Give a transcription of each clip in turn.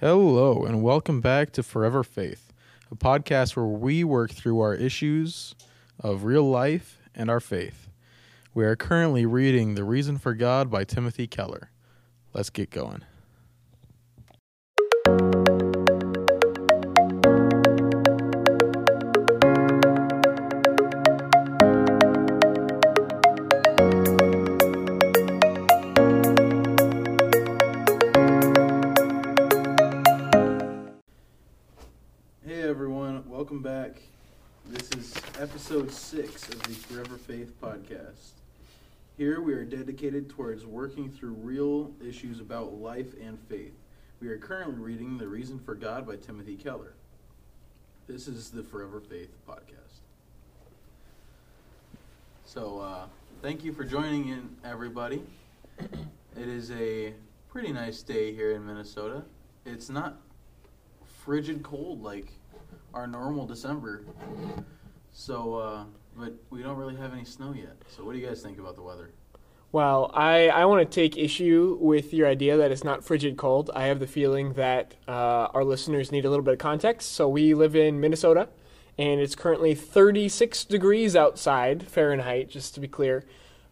Hello, and welcome back to Forever Faith, a podcast where we work through our issues of real life and our faith. We are currently reading The Reason for God by Timothy Keller. Let's get going. Six of the Forever Faith podcast. Here we are dedicated towards working through real issues about life and faith. We are currently reading The Reason for God by Timothy Keller. This is the Forever Faith podcast. So, uh, thank you for joining in, everybody. It is a pretty nice day here in Minnesota. It's not frigid cold like our normal December. So, uh, but we don't really have any snow yet. So, what do you guys think about the weather? Well, I, I want to take issue with your idea that it's not frigid cold. I have the feeling that uh, our listeners need a little bit of context. So, we live in Minnesota, and it's currently 36 degrees outside, Fahrenheit, just to be clear,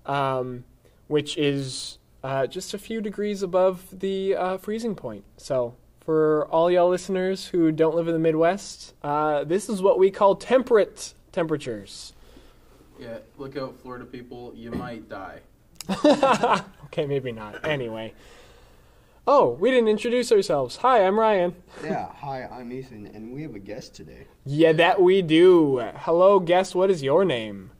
um, which is uh, just a few degrees above the uh, freezing point. So, for all y'all listeners who don't live in the Midwest, uh, this is what we call temperate temperatures. Yeah, look out, Florida people. You might die. okay, maybe not. Anyway. Oh, we didn't introduce ourselves. Hi, I'm Ryan. Yeah, hi, I'm Ethan, and we have a guest today. Yeah, that we do. Hello, guest. What is your name?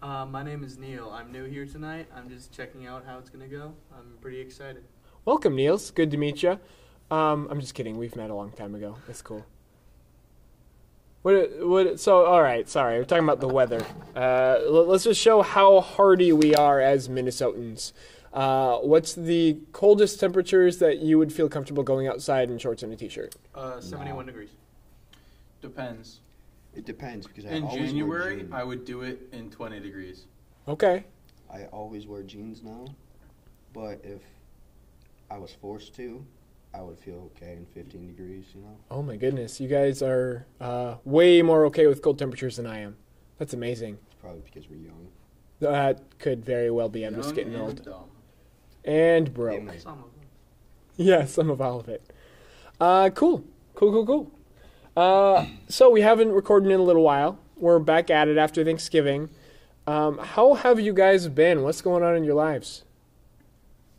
Uh, my name is Neil. I'm new here tonight. I'm just checking out how it's gonna go. I'm pretty excited. Welcome, Niels. Good to meet you. Um, I'm just kidding. We've met a long time ago. That's cool. What? What? So, all right. Sorry, we're talking about the weather. Uh, let's just show how hardy we are as Minnesotans. Uh, what's the coldest temperatures that you would feel comfortable going outside in shorts and a t-shirt? Uh, 71 degrees. Depends. It depends because I In always wear January, jeans. I would do it in 20 degrees. Okay. I always wear jeans now, but if I was forced to, I would feel okay in 15 degrees. You know, Oh my goodness, you guys are uh, way more okay with cold temperatures than I am. That's amazing. it's probably because we're young. That could very well be. I'm just getting and old Dumb. and broke. Amen. Some of them. Yeah, some of all of it. Uh, cool, cool, cool, cool. Uh, so we haven't recorded in a little while. We're back at it after Thanksgiving. Um, how have you guys been? What's going on in your lives?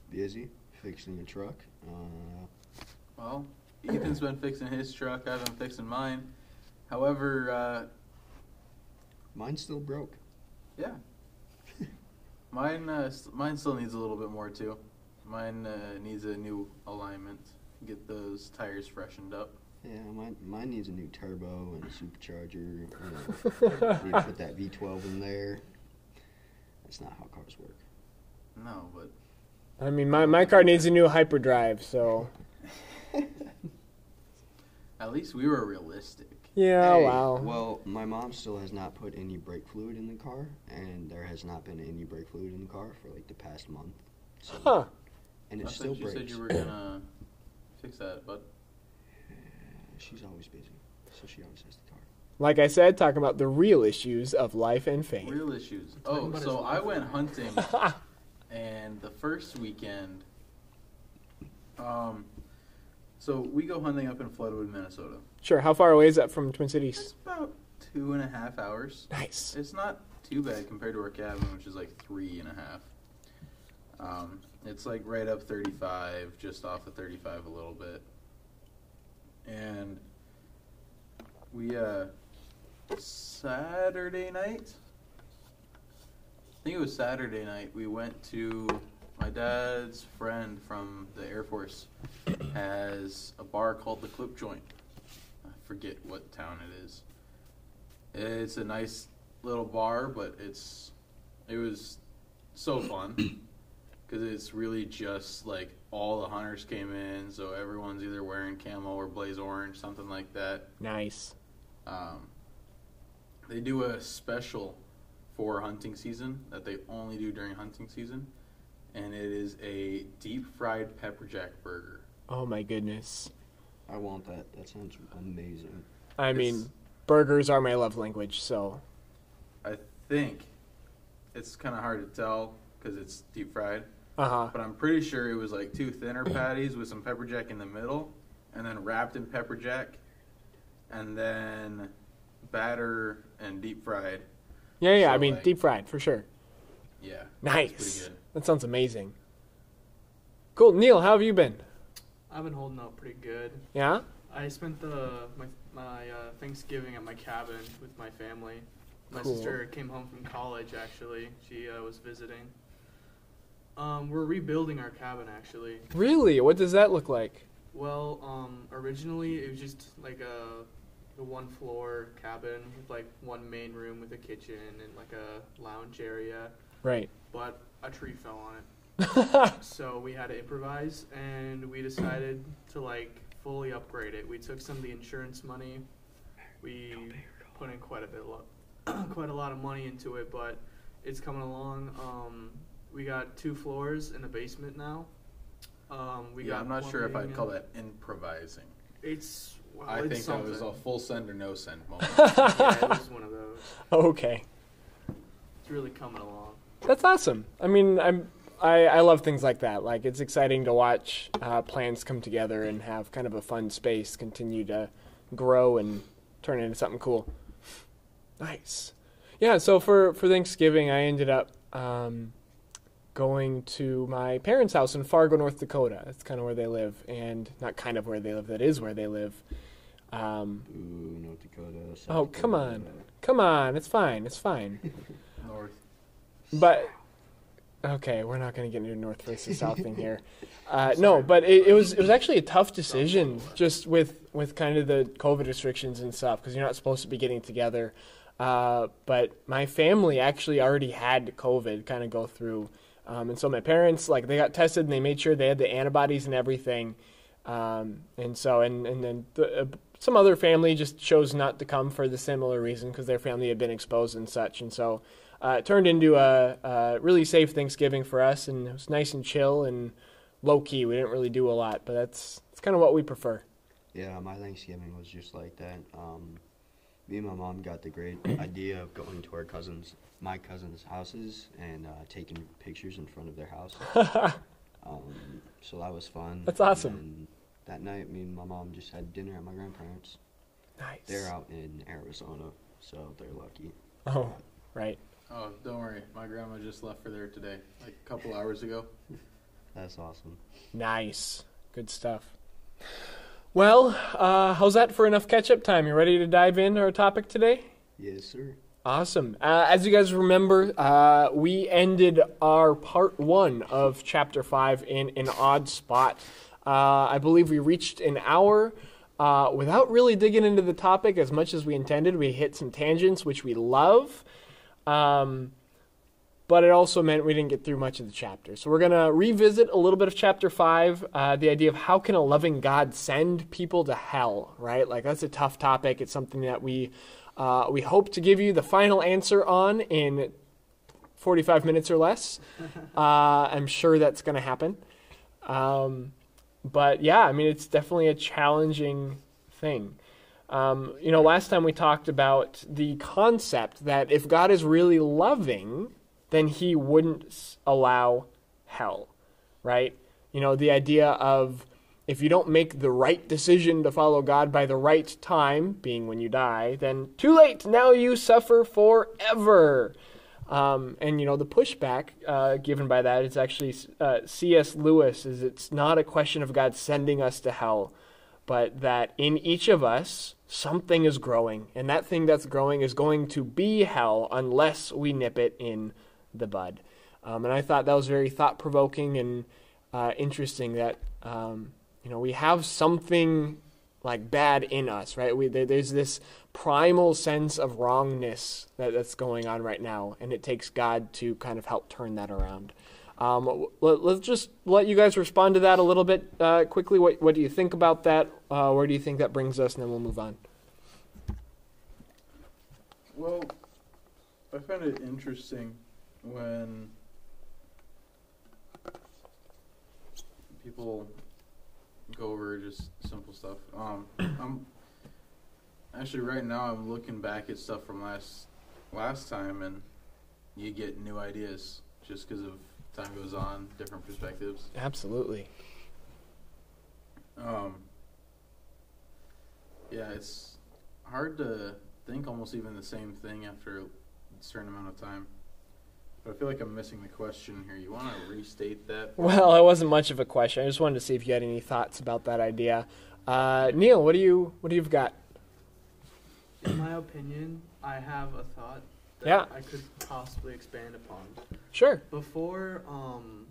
Busy fixing a truck. Uh, Well, Ethan's been fixing his truck. I've been fixing mine. However, uh, mine's still broke. yeah, mine uh, st- mine still needs a little bit more too. Mine uh, needs a new alignment. Get those tires freshened up. Yeah, mine, mine needs a new turbo and a supercharger. You know, need to put that V12 in there. That's not how cars work. No, but I mean, my, my car needs a new hyperdrive, so at least we were realistic. yeah, Hey, wow. Well, my mom still has not put any brake fluid in the car, and there has not been any brake fluid in the car for like the past month. So, Huh. And I it thought still you said you were gonna fix that, but She's always busy, so she always has the car. Like I said, talking about the real issues of life and faith. real issues. Oh, so I went hunting, and the first weekend, um, so we go hunting up in Floodwood, Minnesota. Sure. How far away is that from Twin It's Cities? about two and a half hours. Nice. It's not too bad compared to our cabin, which is like three and a half. Um, it's like right up 35, just off of 35 a little bit. And we, uh, Saturday night, I think it was Saturday night, we went to my dad's friend from the Air Force has a bar called the Clip Joint. I forget what town it is. It's a nice little bar, but it's it was so fun because it's really just like all the hunters came in, so everyone's either wearing camo or blaze orange, something like that. Nice. Um, they do a special for hunting season that they only do during hunting season, and it is a deep fried pepper jack burger. Oh my goodness. I want that. That sounds amazing. I mean, burgers are my love language, so I think it's kind of hard to tell because it's deep fried, uh huh. but I'm pretty sure it was like two thinner patties with some pepper jack in the middle, and then wrapped in pepper jack, and then batter and deep fried. Yeah, yeah. I So, mean, like- deep fried for sure. Yeah, Nice. It's pretty good. That sounds amazing. Cool, Neil. How have you been? I've been holding up pretty good. Yeah. I spent the my my uh, Thanksgiving at my cabin with my family. My Cool. sister came home from college. Actually, she uh, was visiting. Um, we're rebuilding our cabin. Actually, Really? What does that look like? well, um, originally it was just like a, a one floor cabin with like one main room with a kitchen and like a lounge area. Right. But a tree fell on it. so we had to improvise and we decided to like fully upgrade it we took some of the insurance money we put in quite a bit lo- quite a lot of money into it but it's coming along um, we got two floors in the basement now um, we yeah, got I'm not sure if I'd call that improvising. it's well, I it's think that was a full send or no send moment. yeah, it was one of those okay. it's really coming along That's awesome. I mean, I'm I, I love things like that. Like it's exciting to watch uh, plans come together and have kind of a fun space continue to grow and turn into something cool. Nice. Yeah. So for for Thanksgiving, I ended up um, going to my parents' house in Fargo, North Dakota. That's kind of where they live, and not kind of where they live. That is where they live. Um, Ooh, North Dakota. South Oh, come Dakota. on. come on, it's fine. It's fine. North. But okay, we're not going to get into North versus South thing here. Uh, no, but it, it was it was actually a tough decision, just with with kind of the COVID restrictions and stuff, because you're not supposed to be getting together. Uh, but my family actually already had COVID, kind of go through, um, and so my parents like they got tested and they made sure they had the antibodies and everything. Um, and so and and then the, uh, some other family just chose not to come for the similar reason because their family had been exposed and such, and so uh, it turned into a, a really safe Thanksgiving for us, and it was nice and chill and low key. We didn't really do a lot, but that's that's kind of what we prefer. Yeah, my Thanksgiving was just like that. Um, me and my mom got the great idea of going to our cousins, my cousins' houses, and uh, taking pictures in front of their house. um, so that was fun. That's awesome. And that night, me and my mom just had dinner at my grandparents. Nice. They're out in Arizona, so they're lucky. Oh, right. Oh, don't worry. My grandma just left for there today, like a couple hours ago. That's awesome. Nice. Good stuff. Well, uh, how's that for enough catch up time? You ready to dive into our topic today? Yes, sir. Awesome. Uh, as you guys remember, uh, we ended our part one of chapter five in an odd spot. Uh, I believe we reached an hour uh, without really digging into the topic as much as we intended. We hit some tangents, which we love. Um, but it also meant we didn't get through much of the chapter. So we're going to revisit a little bit of chapter 5, uh, the idea of how can a loving God send people to hell, right? Like that's a tough topic. It's something that we uh, we hope to give you the final answer on in 45 minutes or less. Uh, I'm sure that's going to happen. Um, but yeah, I mean, it's definitely a challenging thing. Um, you know, last time we talked about the concept that if God is really loving, then he wouldn't allow hell, right? You know, the idea of if you don't make the right decision to follow God by the right time, being when you die, then too late, now you suffer forever. Um, and you know the pushback uh, given by that is actually uh, C.S. Lewis is it's not a question of God sending us to hell, but that in each of us something is growing, and that thing that's growing is going to be hell unless we nip it in the bud. Um, and I thought that was very thought provoking and uh, interesting that um, you know we have something like bad in us, right? We there, there's this primal sense of wrongness that, that's going on right now, and it takes God to kind of help turn that around. Um, let, us just let you guys respond to that a little bit uh, quickly. What, what do you think about that? Uh, where do you think that brings us? And then we'll move on. Well, I find it interesting when people go over just simple stuff. Um, I'm actually right now I'm looking back at stuff from last last time, and you get new ideas just because of time goes on, different perspectives. Absolutely. Um, yeah, it's hard to think almost even the same thing after a certain amount of time. But I feel like I'm missing the question here. You want to restate that? Well, it wasn't much of a question. I just wanted to see if you had any thoughts about that idea. Uh, Neil, what do you what do you've got? In my opinion, I have a thought that Yeah. I could possibly expand upon. Sure, Before um,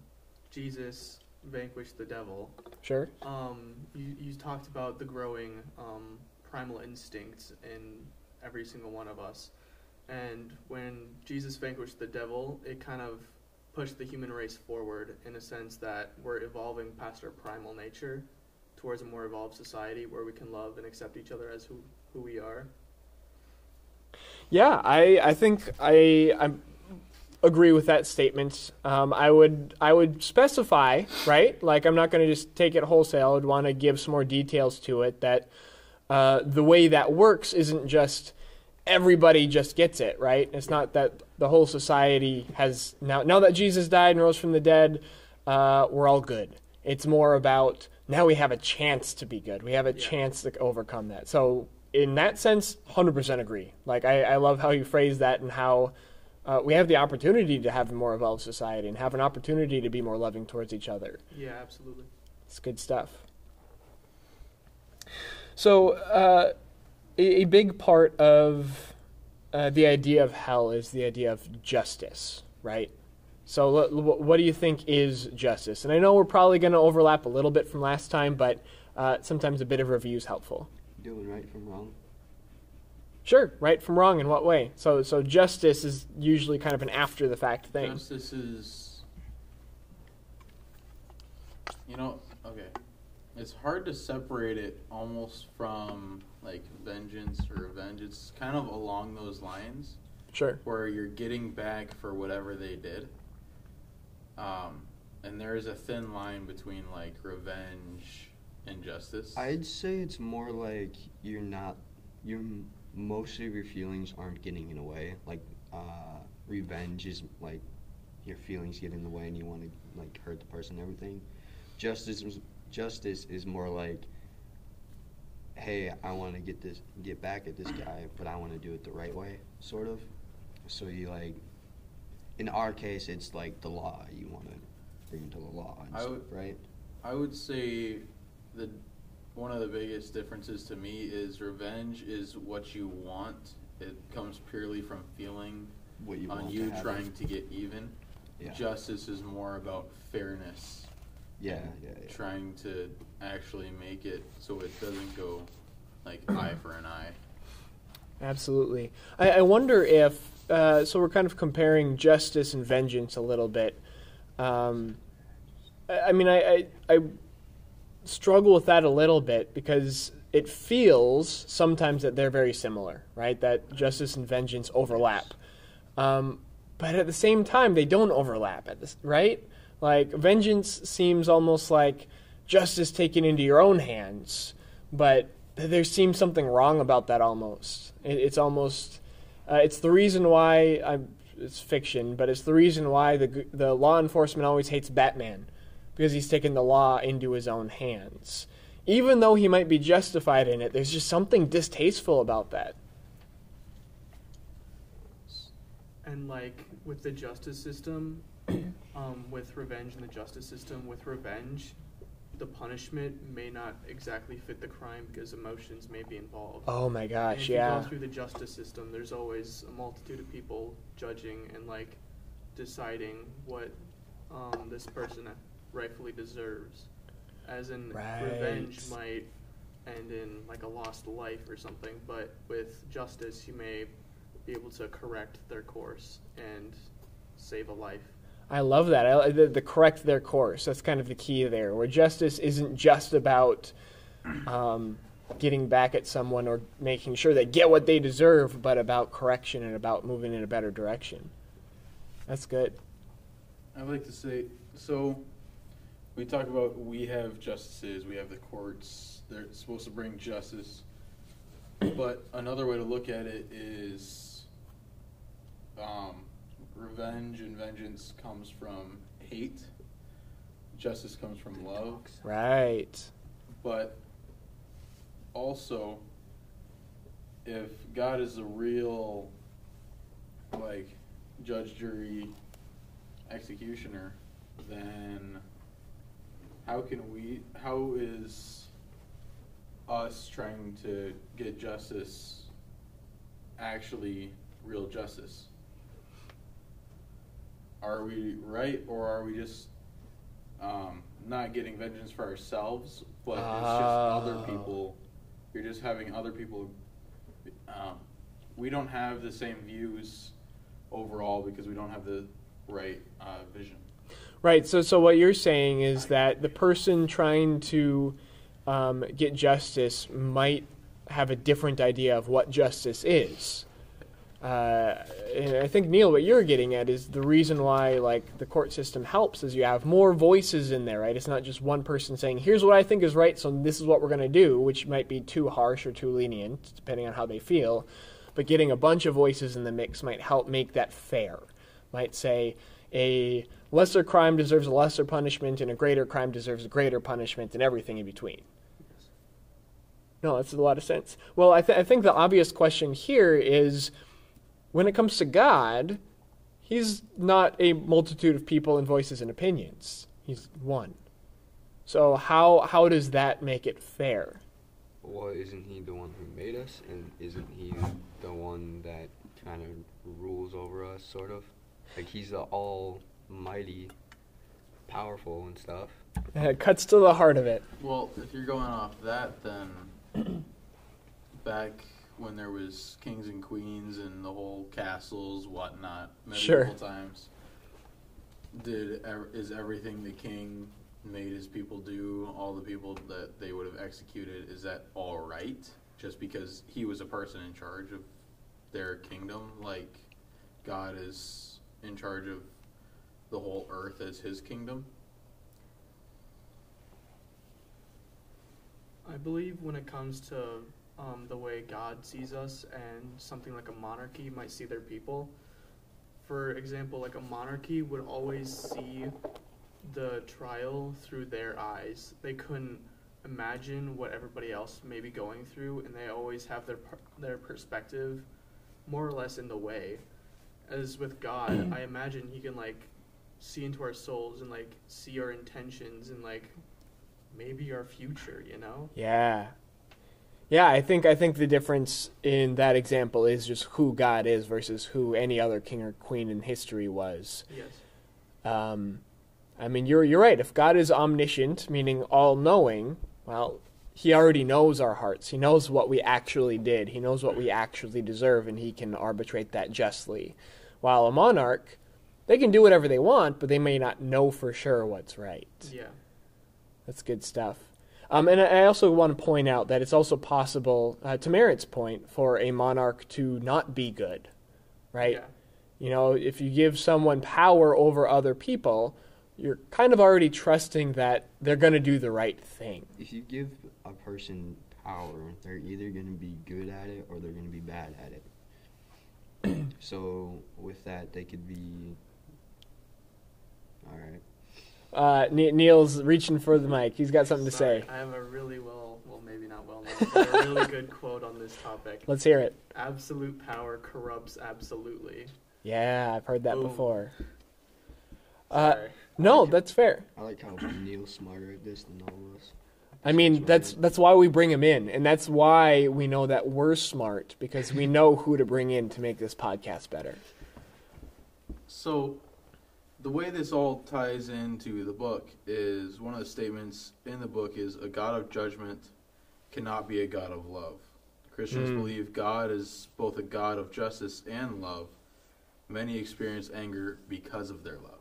Jesus vanquished the devil, sure. um, you, you talked about the growing um, primal instincts in every single one of us. And when Jesus vanquished the devil, it kind of pushed the human race forward in a sense that we're evolving past our primal nature towards a more evolved society where we can love and accept each other as who, who we are. Yeah, I I think I I agree with that statement. Um, I would I would specify right. Like I'm not going to just take it wholesale. I'd want to give some more details to it. That uh, the way that works isn't just everybody just gets it right. It's not that the whole society has now now that Jesus died and rose from the dead, uh, we're all good. It's more about now we have a chance to be good. We have a Yeah. chance to overcome that. So in that sense, hundred percent agree. Like I, I love how you phrase that and how uh, we have the opportunity to have a more evolved society and have an opportunity to be more loving towards each other. Yeah, absolutely. It's good stuff. So, uh, a, a big part of uh, the idea of hell is the idea of justice, right? So, l- l- what do you think is justice? And I know we're probably going to overlap a little bit from last time, but uh, sometimes a bit of review is helpful. Doing right from wrong. Sure, right from wrong in what way? So, so justice is usually kind of an after the fact thing. Justice is, you know, okay. It's hard to separate it almost from like vengeance or revenge. It's kind of along those lines Sure. where you're getting back for whatever they did. Um, and there is a thin line between like revenge and justice. I'd say it's more like you're not, you're most of your feelings aren't getting in the way. Like uh, revenge is like your feelings get in the way and you want to like hurt the person and everything. Justice is justice is more like, hey, I want to get this get back at this guy, but I want to do it the right way, sort of. So you like, in our case, it's like the law. You want to bring it to the law and I stuff, would- right? I would say the one of the biggest differences to me is revenge is what you want. It comes purely from feeling What you on want you to trying to get even. Yeah. Justice is more about fairness. Yeah, yeah, yeah. Trying to actually make it so it doesn't go like eye for an eye. Absolutely. I, I wonder if uh, so. We're kind of comparing justice and vengeance a little bit. Um, I, I mean, I, I I struggle with that a little bit because it feels sometimes that they're very similar, right? That justice and vengeance overlap, um, but at the same time they don't overlap. At this, right? Like vengeance seems almost like justice taken into your own hands, but there seems something wrong about that almost. It, it's almost uh, it's the reason why I, it's fiction, but it's the reason why the the law enforcement always hates Batman because he's taken the law into his own hands. Even though he might be justified in it, there's just something distasteful about that. And like with the justice system, um, with revenge in the justice system, with revenge, the punishment may not exactly fit the crime because emotions may be involved. Oh my And gosh, if you yeah. go through the justice system, there's always a multitude of people judging and like deciding what um, this person rightfully deserves. As in, revenge might end in like a lost life or something, but with justice, you may be able to correct their course and save a life. I love that. I, the, the correct their course. That's kind of the key there, where justice isn't just about um, getting back at someone or making sure they get what they deserve, but about correction and about moving in a better direction. That's good. I'd like to say so. We talk about we have justices, we have the courts, they're supposed to bring justice. But another way to look at it is um, revenge and vengeance comes from hate, justice comes from love. Right. But also, if God is a real, like, judge, jury, executioner, then how can we, how is us trying to get justice actually real justice? Are we right, or are we just um, not getting vengeance for ourselves, but it's just other Oh. people? You're just having other people. Um, we don't have the same views overall because we don't have the right uh, vision. Right. So, so what you're saying is that the person trying to um, get justice might have a different idea of what justice is. Uh, and I think Neil, what you're getting at is the reason why like the court system helps is you have more voices in there, right? It's not just one person saying, "Here's what I think is right, so this is what we're going to do," which might be too harsh or too lenient, depending on how they feel. But getting a bunch of voices in the mix might help make that fair. Might say a lesser crime deserves a lesser punishment, and a greater crime deserves a greater punishment, and everything in between. No, that's a lot of sense. Well, I, th- I think the obvious question here is when it comes to God, He's not a multitude of people and voices and opinions. He's one. So how how does that make it fair? Well, isn't he the one who made us, and isn't he the one that kind of rules over us, sort of? Like he's the almighty, powerful and stuff. It cuts to the heart of it. Well, if you're going off that, then back when there was kings and queens and the whole castles, whatnot, Sure. times, did ev- is everything the king made his people do, all the people that they would have executed, is that all right? Just because he was a person in charge of their kingdom, like God is in charge of the whole earth as his kingdom? I believe when it comes to um, the way God sees us and something like a monarchy might see their people, for example, like a monarchy would always see the trial through their eyes. They couldn't imagine what everybody else may be going through, and they always have their their perspective more or less in the way. As with God, I imagine He can like see into our souls and like see our intentions and like maybe our future, you know? Yeah. Yeah, I think I think the difference in that example is just who God is versus who any other king or queen in history was. Yes. Um, I mean, you're you're right. If God is omniscient, meaning all knowing, well, He already knows our hearts. He knows what we actually did. He knows what we actually deserve, and He can arbitrate that justly. While a monarch, they can do whatever they want, but they may not know for sure what's right. Yeah. That's good stuff. Um, and I also want to point out that it's also possible, uh, to Merritt's point, for a monarch to not be good, right? Yeah. You know, if you give someone power over other people, you're kind of already trusting that they're going to do the right thing. If you give a person power, they're either going to be good at it or they're going to be bad at it. so with that, they could be. All right. Uh, Neil's reaching for the mic. He's got something to say. I have a really well, well, maybe not well known, but a really good quote on this topic. Let's hear it. Absolute power corrupts absolutely. Yeah, I've heard that Boom. before. Uh, Sorry. no, that's fair. I like how Neil's smarter at this than all of us. I mean, that's that's why we bring him in, and that's why we know that we're smart because we know who to bring in to make this podcast better. So, the way this all ties into the book is one of the statements in the book is a God of judgment cannot be a God of love. Christians Mm. believe God is both a God of justice and love. Many experience anger because of their love.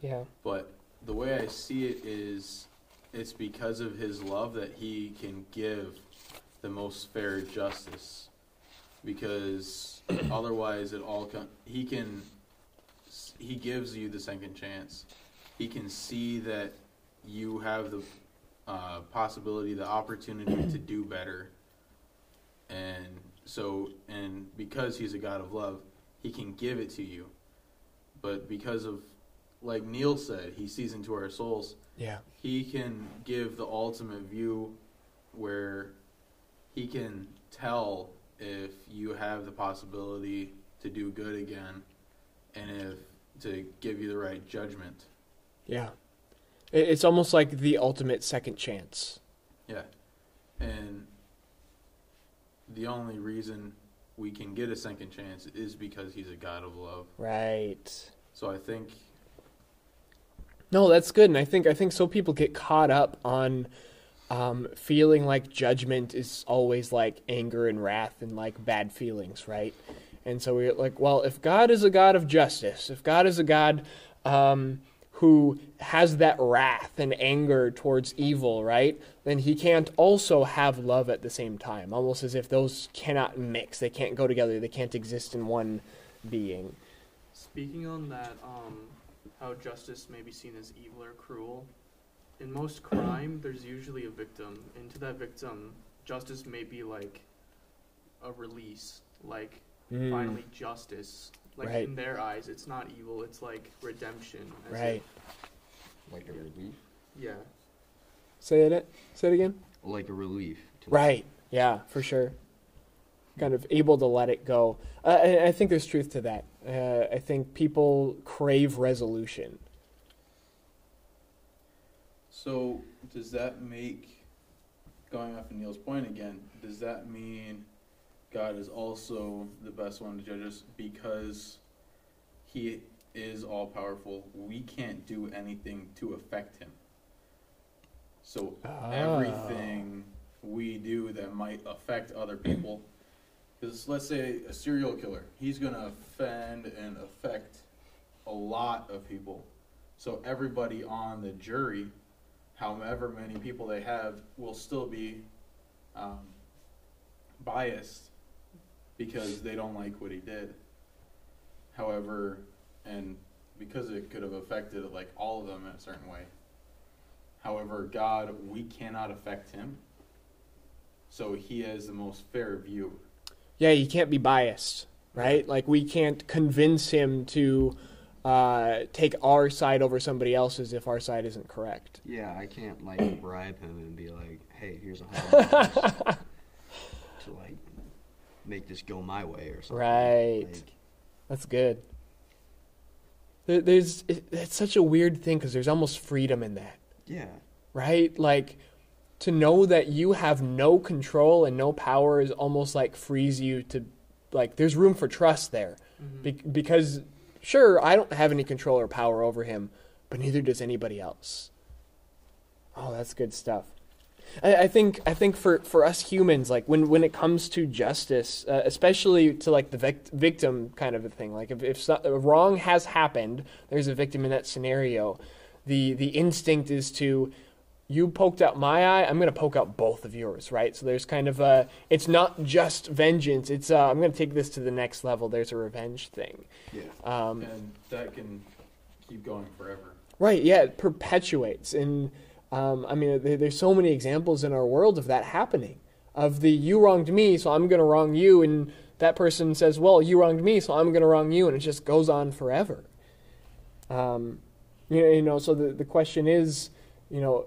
Yeah. But the way I see it is it's because of his love that he can give the most fair justice. Because otherwise, it all con- he can he gives you the second chance. He can see that you have the uh, possibility, the opportunity to do better. And so, and because he's a God of love, he can give it to you. But because of, like Neil said, he sees into our souls, Yeah. He can give the ultimate view where he can tell if you have the possibility to do good again and if to give you the right judgment. Yeah. It's almost like the ultimate second chance. Yeah. And the only reason we can get a second chance is because he's a God of love. Right. So I think No, that's good, and I think I think so people get caught up on um, feeling like judgment is always like anger and wrath and like bad feelings, right? And so we're like, well, if God is a God of justice, if God is a God um, who has that wrath and anger towards evil, right? Then He can't also have love at the same time, almost as if those cannot mix. They can't go together. They can't exist in one being. Speaking on that, um, how justice may be seen as evil or cruel. In most crime, there's usually a victim, and to that victim, justice may be like a release, like Mm, finally justice. Like Right. in their eyes, it's not evil; it's like redemption. as if- right. Like a relief. yeah. Say it. Say it again. Like a relief. to- Right. Yeah, for sure. Kind of able to let it go. Uh, I, I think there's truth to that. Uh, I think people crave resolution. So does that make going off of Neil's point again? Does that mean God is also the best one to judge us because He is all powerful? We can't do anything to affect Him. So Oh. everything we do that might affect other people, because let's say a serial killer, he's gonna offend and affect a lot of people. So everybody on the jury however many people they have will still be um, biased because they don't like what he did. However, and because it could have affected like all of them in a certain way. However, God, we cannot affect him. So he has the most fair view. Yeah, you can't be biased, right? Like we can't convince him to uh, take our side over somebody else's if our side isn't correct. Yeah, I can't like bribe him and be like, "Hey, here's a hundred dollars to like make this go my way or something." Right. Like, That's good. There, there's it, it's such a weird thing because there's almost freedom in that. yeah. right? Like to know that you have no control and no power is almost like frees you to like there's room for trust there Mhm. Be- because sure I don't have any control or power over him, but neither does anybody else. Oh, that's good stuff. I, I think I think for, for us humans, like when, when it comes to justice, uh, especially to like the vic- victim kind of a thing, like if, if so- wrong has happened, there's a victim in that scenario. The the instinct is to you poked out my eye, I'm going to poke out both of yours, right? So there's kind of a it's not just vengeance. It's uh, I'm going to take this to the next level. There's a revenge thing. Yeah. Um, And that can keep going forever. Right. Yeah, it perpetuates, and um, I mean, there, there's so many examples in our world of that happening. Of the you wronged me, so I'm going to wrong you, and that person says, "Well, you wronged me, so I'm going to wrong you," and it just goes on forever. Um, you know, you know, so the the question is, you know,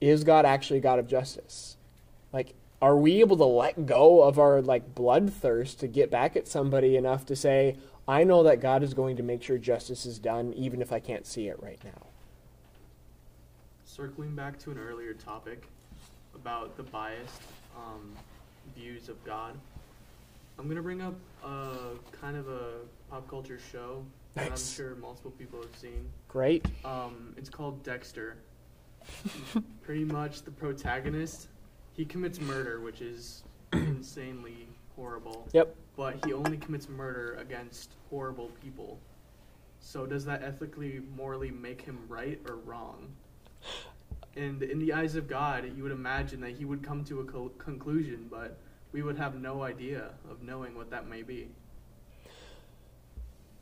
is God actually God of justice? Like, are we able to let go of our like bloodthirst to get back at somebody enough to say, I know that God is going to make sure justice is done, even if I can't see it right now. Circling back to an earlier topic about the biased um, views of God, I'm gonna bring up a kind of a pop culture show that I'm sure multiple people have seen. Great. Um, it's called Dexter. Pretty much the protagonist, he commits murder, which is insanely horrible. Yep. But he only commits murder against horrible people. So does that ethically, morally make him right or wrong? And in the eyes of God, you would imagine that he would come to a co- conclusion, but we would have no idea of knowing what that may be.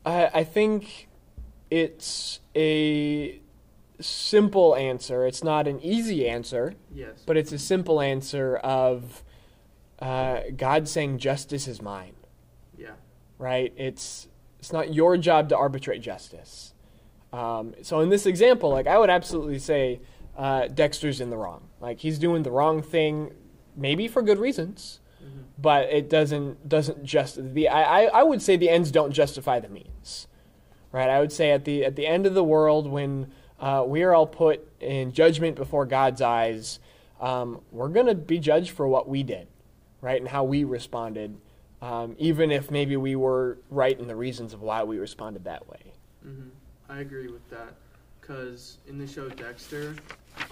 I, I think it's a simple answer. It's not an easy answer, Yes. but it's a simple answer of uh, God saying justice is mine. yeah. Right? It's it's not your job to arbitrate justice. Um, so in this example, like I would absolutely say uh, Dexter's in the wrong. Like he's doing the wrong thing, maybe for good reasons, hmm but it doesn't doesn't just the I, I I would say the ends don't justify the means, right? I would say at the at the end of the world when uh, we are all put in judgment before God's eyes, um, we're gonna be judged for what we did, right, and how we responded, um, even if maybe we were right in the reasons of why we responded that way. hmm I agree with that. Because in the show Dexter,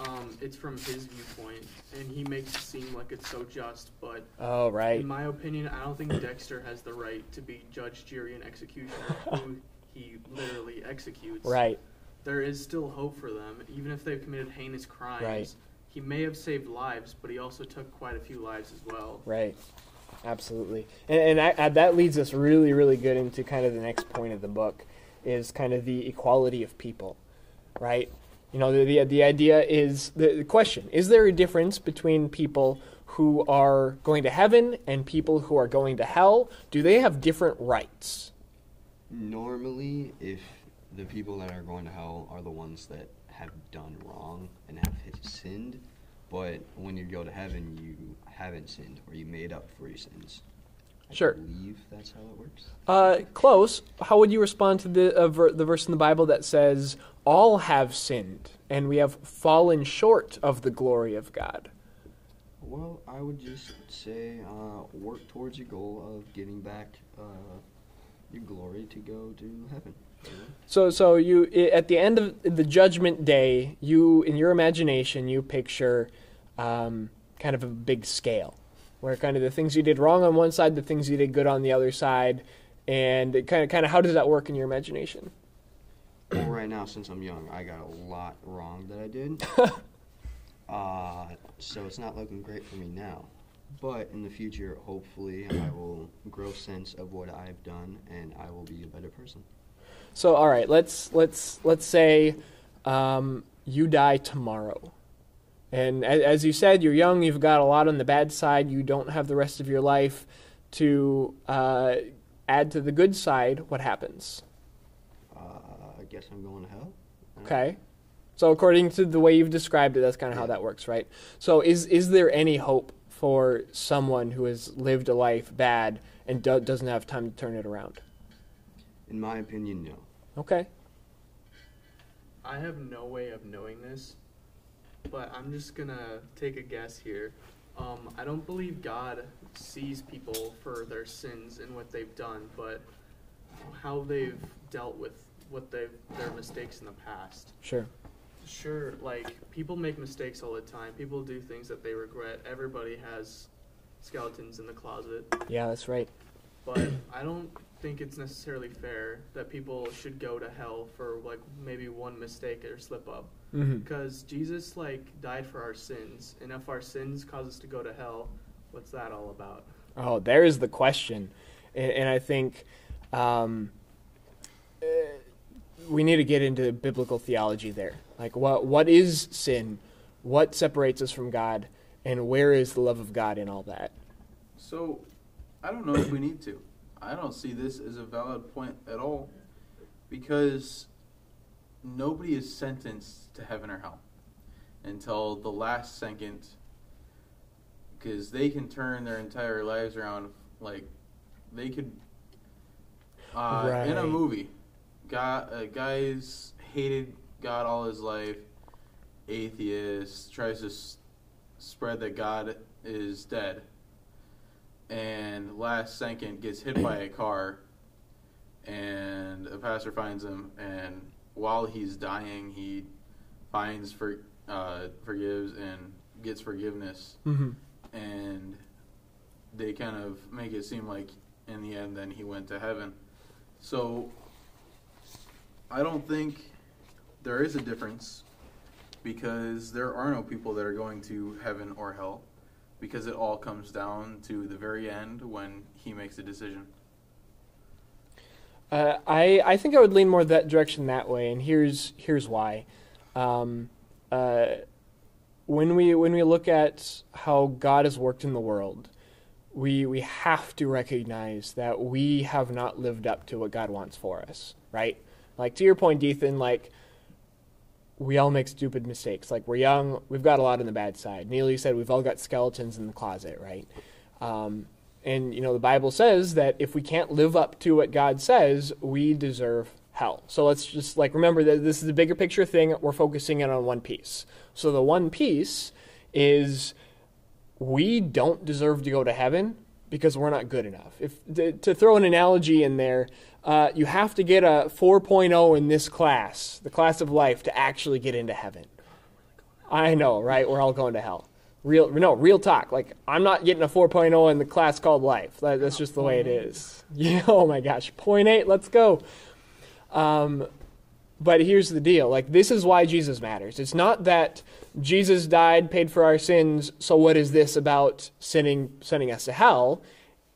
um, it's from his viewpoint, and he makes it seem like it's so just. But Oh, right. in my opinion, I don't think Dexter has the right to be judge, jury, and executioner, who he literally executes. Right. There is still hope for them, even if they've committed heinous crimes. Right. He may have saved lives, but he also took quite a few lives as well. Right. Absolutely. And, and I, I, that leads us really, really good into kind of the next point of the book is kind of the equality of people, right? You know, the, the, the idea is the, the question is there a difference between people who are going to heaven and people who are going to hell? Do they have different rights? Normally, if the people that are going to hell are the ones that have done wrong and have sinned, but when you go to heaven, you haven't sinned or you made up for your sins. I Sure. believe that's how it works. Uh, close. How would you respond to the, uh, ver- the verse in the Bible that says, All have sinned, and we have fallen short of the glory of God? Well, I would just say uh, work towards your goal of getting back uh, your glory to go to heaven. So, so you at the end of the judgment day, you in your imagination you picture um, kind of a big scale, where kind of the things you did wrong on one side, the things you did good on the other side, and it kind of kind of how does that work in your imagination? well, right now, since I'm young, I got a lot wrong that I did. uh, so it's not looking great for me now. But in the future, hopefully, I will grow sense of what I've done, and I will be a better person. So, all right, let's let's let's say um, you die tomorrow, and as, as you said, you're young. You've got a lot on the bad side. You don't have the rest of your life to uh, add to the good side. What happens? Uh, I guess I'm going to hell. Okay. So according to the way you've described it, that's kind of how that works, right? So is is there any hope for someone who has lived a life bad and do- doesn't have time to turn it around? In my opinion, no. Okay. I have no way of knowing this, but I'm just gonna take a guess here. Um, I don't believe God sees people for their sins and what they've done, but how they've dealt with what they've their mistakes in the past. Sure. Sure, like people make mistakes all the time. People do things that they regret. Everybody has skeletons in the closet. Yeah, that's right. But I don't think it's necessarily fair that people should go to hell for like maybe one mistake or slip up. Because Jesus like died for our sins, and if our sins cause us to go to hell, what's that all about? Oh, there is the question, and, and I think um, uh, we need to get into biblical theology there. Like, what what is sin? What separates us from God? And where is the love of God in all that? So, I don't know if we need to. I don't see this as a valid point at all because nobody is sentenced to heaven or hell until the last second because they can turn their entire lives around like they could uh, in a movie guy, uh, guys hated god all his life atheist tries to s- spread that god is dead and last second gets hit by a car and a pastor finds him and while he's dying he finds for uh, forgives and gets forgiveness. Mm-hmm. and they kind of make it seem like in the end then he went to heaven. So i don't think there is a difference because there are no people that are going to heaven or hell because it all comes down to the very end when he makes a decision Uh, I I think I would lean more that direction that way, and here's here's why. Um, uh, when we when we look at how God has worked in the world, we we have to recognize that we have not lived up to what God wants for us, right? Like to your point, Ethan, like we all make stupid mistakes. Like we're young, we've got a lot on the bad side. Neely said we've all got skeletons in the closet, right? Um, and you know the Bible says that if we can't live up to what God says, we deserve hell. So let's just like remember that this is a bigger picture thing. We're focusing in on one piece. So the one piece is we don't deserve to go to heaven because we're not good enough. If to, to throw an analogy in there, uh, you have to get a 4.0 in this class, the class of life, to actually get into heaven. I know, right? We're all going to hell. Real, no, real talk. Like I'm not getting a 4.0 in the class called life. That, that's just the way it is. Yeah. Oh my gosh. 0.8. Let's go. Um, but here's the deal like, this is why Jesus matters. It's not that Jesus died, paid for our sins, so what is this about sinning, sending us to hell?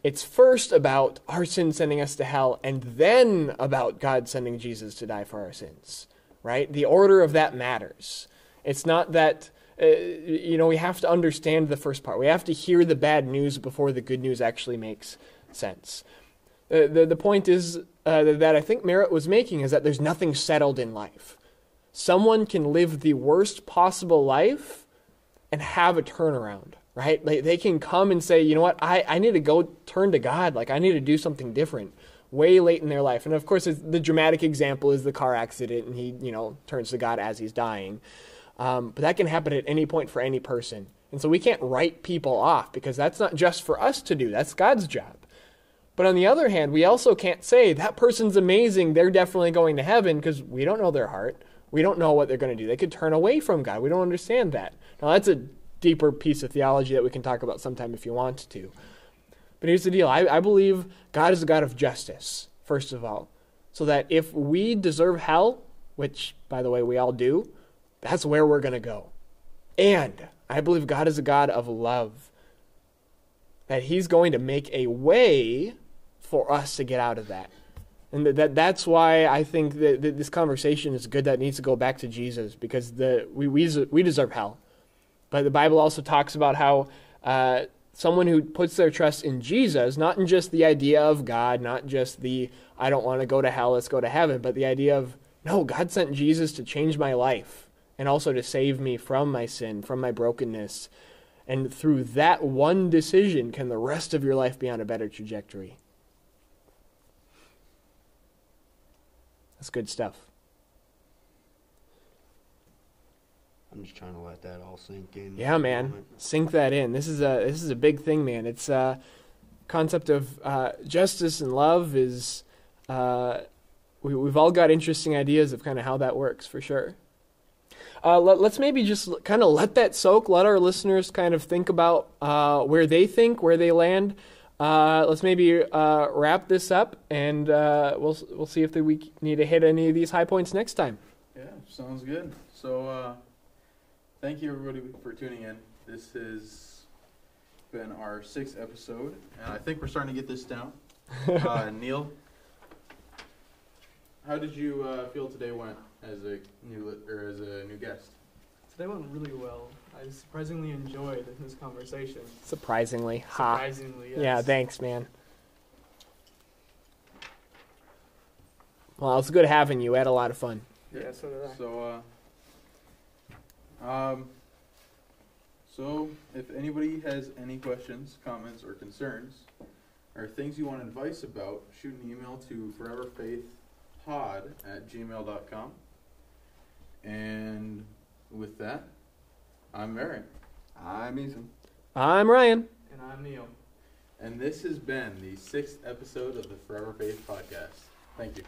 It's first about our sin sending us to hell, and then about God sending Jesus to die for our sins, right? The order of that matters. It's not that, uh, you know, we have to understand the first part. We have to hear the bad news before the good news actually makes sense. Uh, the, the point is uh, that I think Merritt was making is that there's nothing settled in life. Someone can live the worst possible life and have a turnaround, right? They, they can come and say, you know what, I, I need to go turn to God. Like, I need to do something different way late in their life. And of course, the dramatic example is the car accident, and he, you know, turns to God as he's dying. Um, but that can happen at any point for any person. And so we can't write people off because that's not just for us to do, that's God's job. But on the other hand, we also can't say that person's amazing, they're definitely going to heaven because we don't know their heart. We don't know what they're going to do. They could turn away from God. We don't understand that. Now, that's a deeper piece of theology that we can talk about sometime if you want to. But here's the deal I, I believe God is a God of justice, first of all. So that if we deserve hell, which, by the way, we all do, that's where we're going to go. And I believe God is a God of love. That He's going to make a way for us to get out of that. And that that's why I think that, this conversation is good that needs to go back to Jesus because the we we, we deserve hell. But the Bible also talks about how uh, someone who puts their trust in Jesus, not in just the idea of God, not just the I don't want to go to hell, let's go to heaven, but the idea of no, God sent Jesus to change my life and also to save me from my sin, from my brokenness. And through that one decision, can the rest of your life be on a better trajectory? That's good stuff. I'm just trying to let that all sink in. Yeah, man, sink that in. This is a this is a big thing, man. It's a uh, concept of uh, justice and love is. Uh, we, we've all got interesting ideas of kind of how that works for sure. Uh, let, us maybe just kind of let that soak. Let our listeners kind of think about uh, where they think, where they land. Uh, let's maybe uh, wrap this up, and uh, we'll we'll see if we need to hit any of these high points next time. Yeah, sounds good. So, uh, thank you everybody for tuning in. This has been our sixth episode, and I think we're starting to get this down. Uh, Neil, how did you uh, feel today went as a new or as a new guest? Today went really well. I surprisingly enjoyed this conversation. Surprisingly, ha. Surprisingly, yes. Yeah, thanks, man. Well, it's good having you. We had a lot of fun. Yeah, so did I. So, uh, um, so if anybody has any questions, comments, or concerns, or things you want advice about, shoot an email to foreverfaithpod at gmail.com. And with that, I'm Merritt. I'm Ethan. I'm Ryan. And I'm Neil. And this has been the sixth episode of the Forever Faith podcast. Thank you.